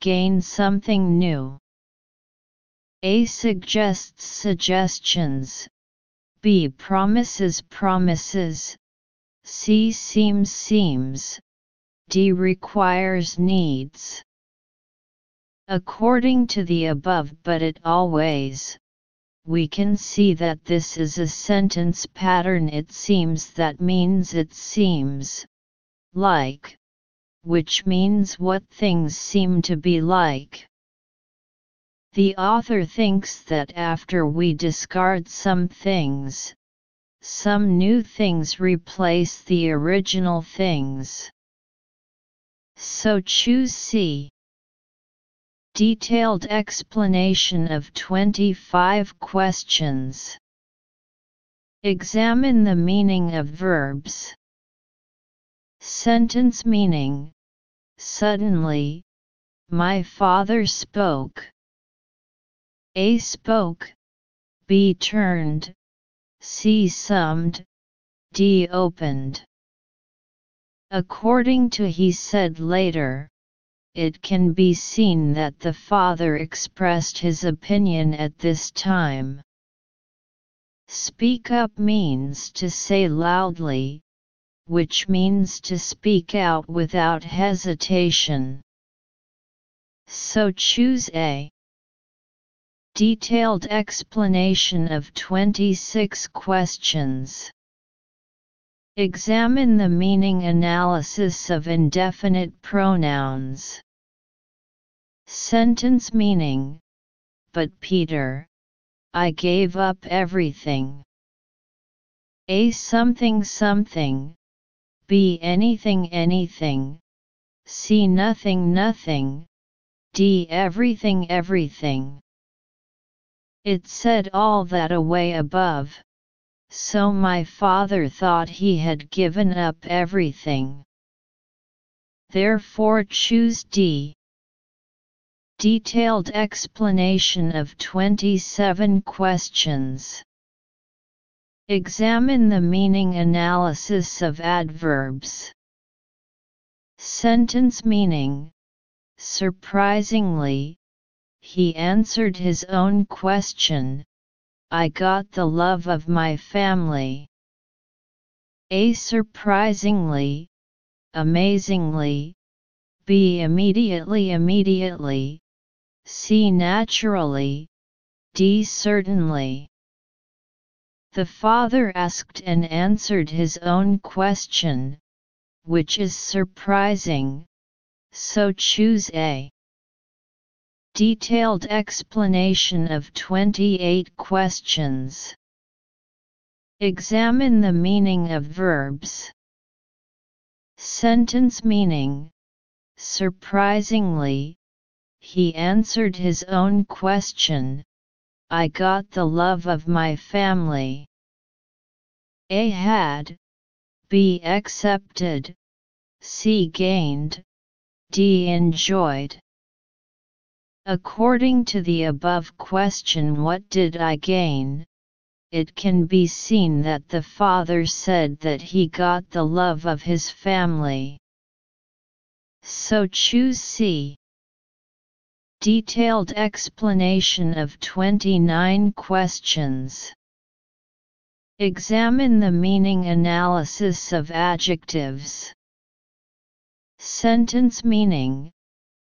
gain something new. A suggests suggestions. B promises promises. C seems seems. D requires needs. According to the above but it always, we can see that this is a sentence pattern it seems that means it seems, like, which means what things seem to be like. The author thinks that after we discard some things, some new things replace the original things. So choose C. Detailed explanation of 25 questions. Examine the meaning of verbs. Sentence meaning Suddenly, my father spoke. A spoke, B turned, C summed, D opened. According to he said later, it can be seen that the father expressed his opinion at this time. Speak up means to say loudly, which means to speak out without hesitation. So choose A. Detailed explanation of 26 questions. Examine the meaning analysis of indefinite pronouns. Sentence meaning But Peter, I gave up everything. A something something, B anything anything, C nothing nothing, D everything everything. It said all that away above. So my father thought he had given up everything. Therefore choose D. Detailed explanation of 27 questions. Examine the meaning analysis of adverbs. Sentence meaning Surprisingly, he answered his own question I got the love of my family. A. Surprisingly, amazingly, B. Immediately immediately, C. Naturally, D. Certainly. The father asked and answered his own question, which is surprising, so choose A. Detailed explanation of 28 questions. Examine the meaning of verbs. Sentence meaning Surprisingly, he answered his own question I got the love of my family. A had, B accepted, C gained, D enjoyed. According to the above question what did I gain? It can be seen that the father said that he got the love of his family. So choose C. Detailed explanation of 29 questions. Examine the meaning analysis of adjectives. Sentence meaning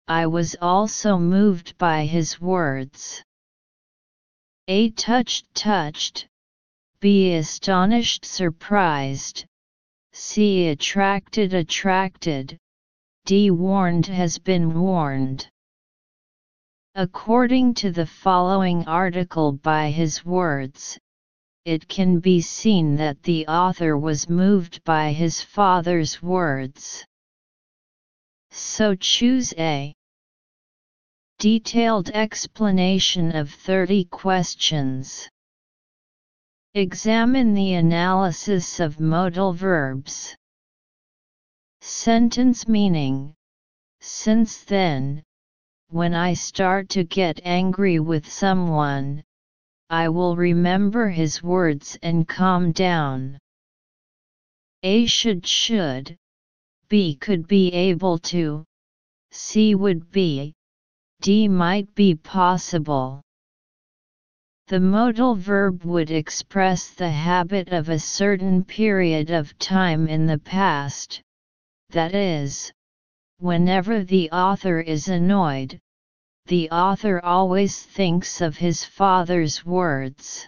I was also moved by his words. A touched touched, B astonished surprised, C attracted attracted, D warned has been warned. According to the following article by his words, it can be seen that the author was moved by his father's words. So choose A. Detailed explanation of 30 questions. Examine the analysis of modal verbs. Sentence meaning Since then, when I start to get angry with someone, I will remember his words and calm down. A should should, B could be able to, C would be, D might be possible. The modal verb would express the habit of a certain period of time in the past, that is, whenever the author is annoyed, the author always thinks of his father's words.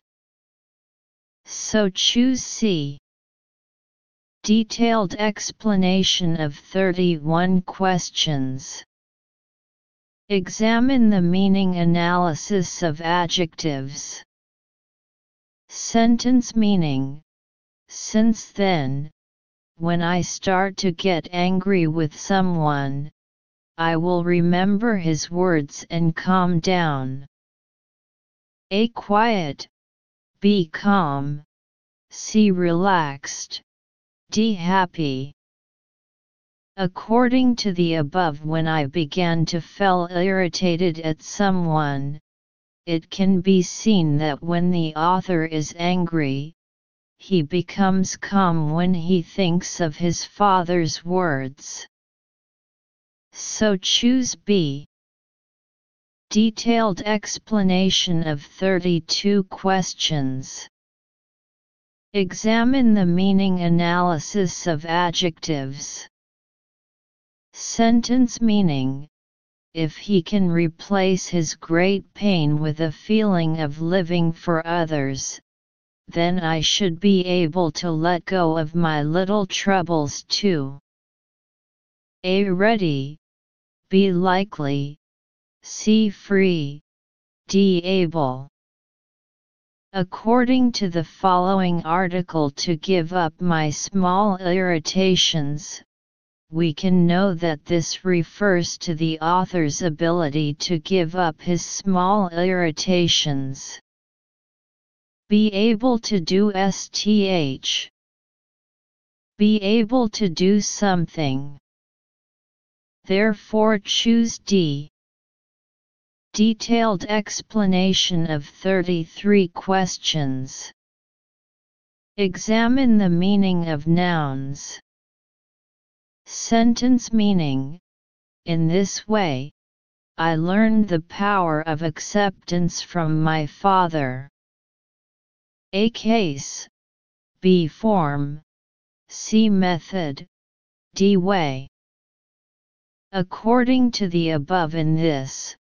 So choose C. Detailed explanation of 31 questions. Examine the meaning analysis of adjectives. Sentence meaning Since then, when I start to get angry with someone, I will remember his words and calm down. A quiet, B calm, C relaxed, D happy. According to the above when I began to feel irritated at someone, it can be seen that when the author is angry, he becomes calm when he thinks of his father's words. So choose B. Detailed explanation of 32 questions. Examine the meaning analysis of adjectives. Sentence meaning If he can replace his great pain with a feeling of living for others, then I should be able to let go of my little troubles too. A. Ready, B. Likely, C. Free, D. Able. According to the following article to give up my small irritations, we can know that this refers to the author's ability to give up his small irritations. Be able to do STH. Be able to do something. Therefore choose D. Detailed explanation of 33 questions. Examine the meaning of nouns. Sentence meaning In this way, I learned the power of acceptance from my father. A case, B form, C method, D way. According to the above in this,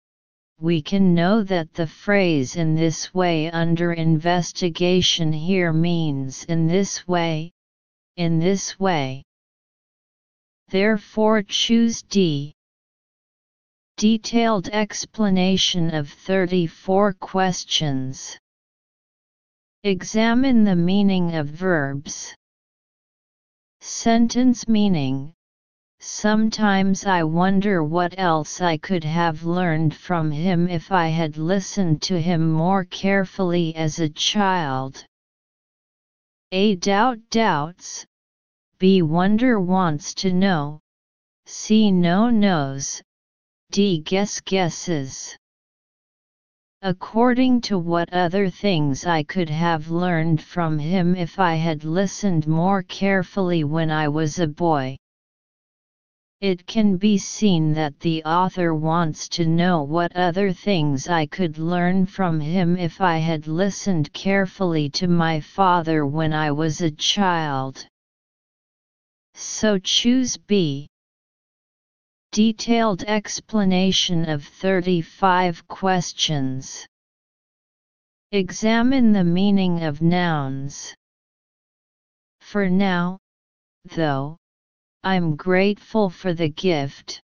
we can know that the phrase in this way under investigation here means in this way, in this way. Therefore choose D. Detailed explanation of 34 questions. Examine the meaning of verbs. Sentence meaning Sometimes I wonder what else I could have learned from him if I had listened to him more carefully as a child. A doubt doubts, B. Wonder wants to know. C. Know knows. D. Guess guesses. According to what other things I could have learned from him if I had listened more carefully when I was a boy. It can be seen that the author wants to know what other things I could learn from him if I had listened carefully to my father when I was a child. So choose B. Detailed explanation of 35 questions. Examine the meaning of nouns. For now, though, I'm grateful for the gift.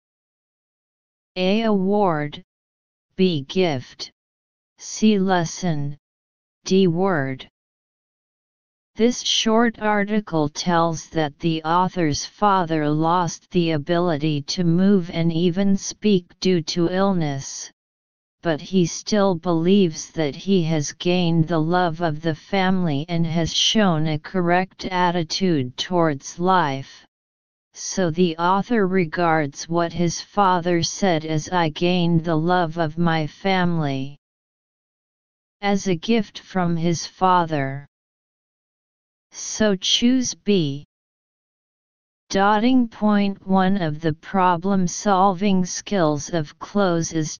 A. Award B. Gift C. Lesson D. Word this short article tells that the author's father lost the ability to move and even speak due to illness, but he still believes that he has gained the love of the family and has shown a correct attitude towards life. So the author regards what his father said as I gained the love of my family as a gift from his father. So choose B. Dotting point one of the problem solving skills of cloze is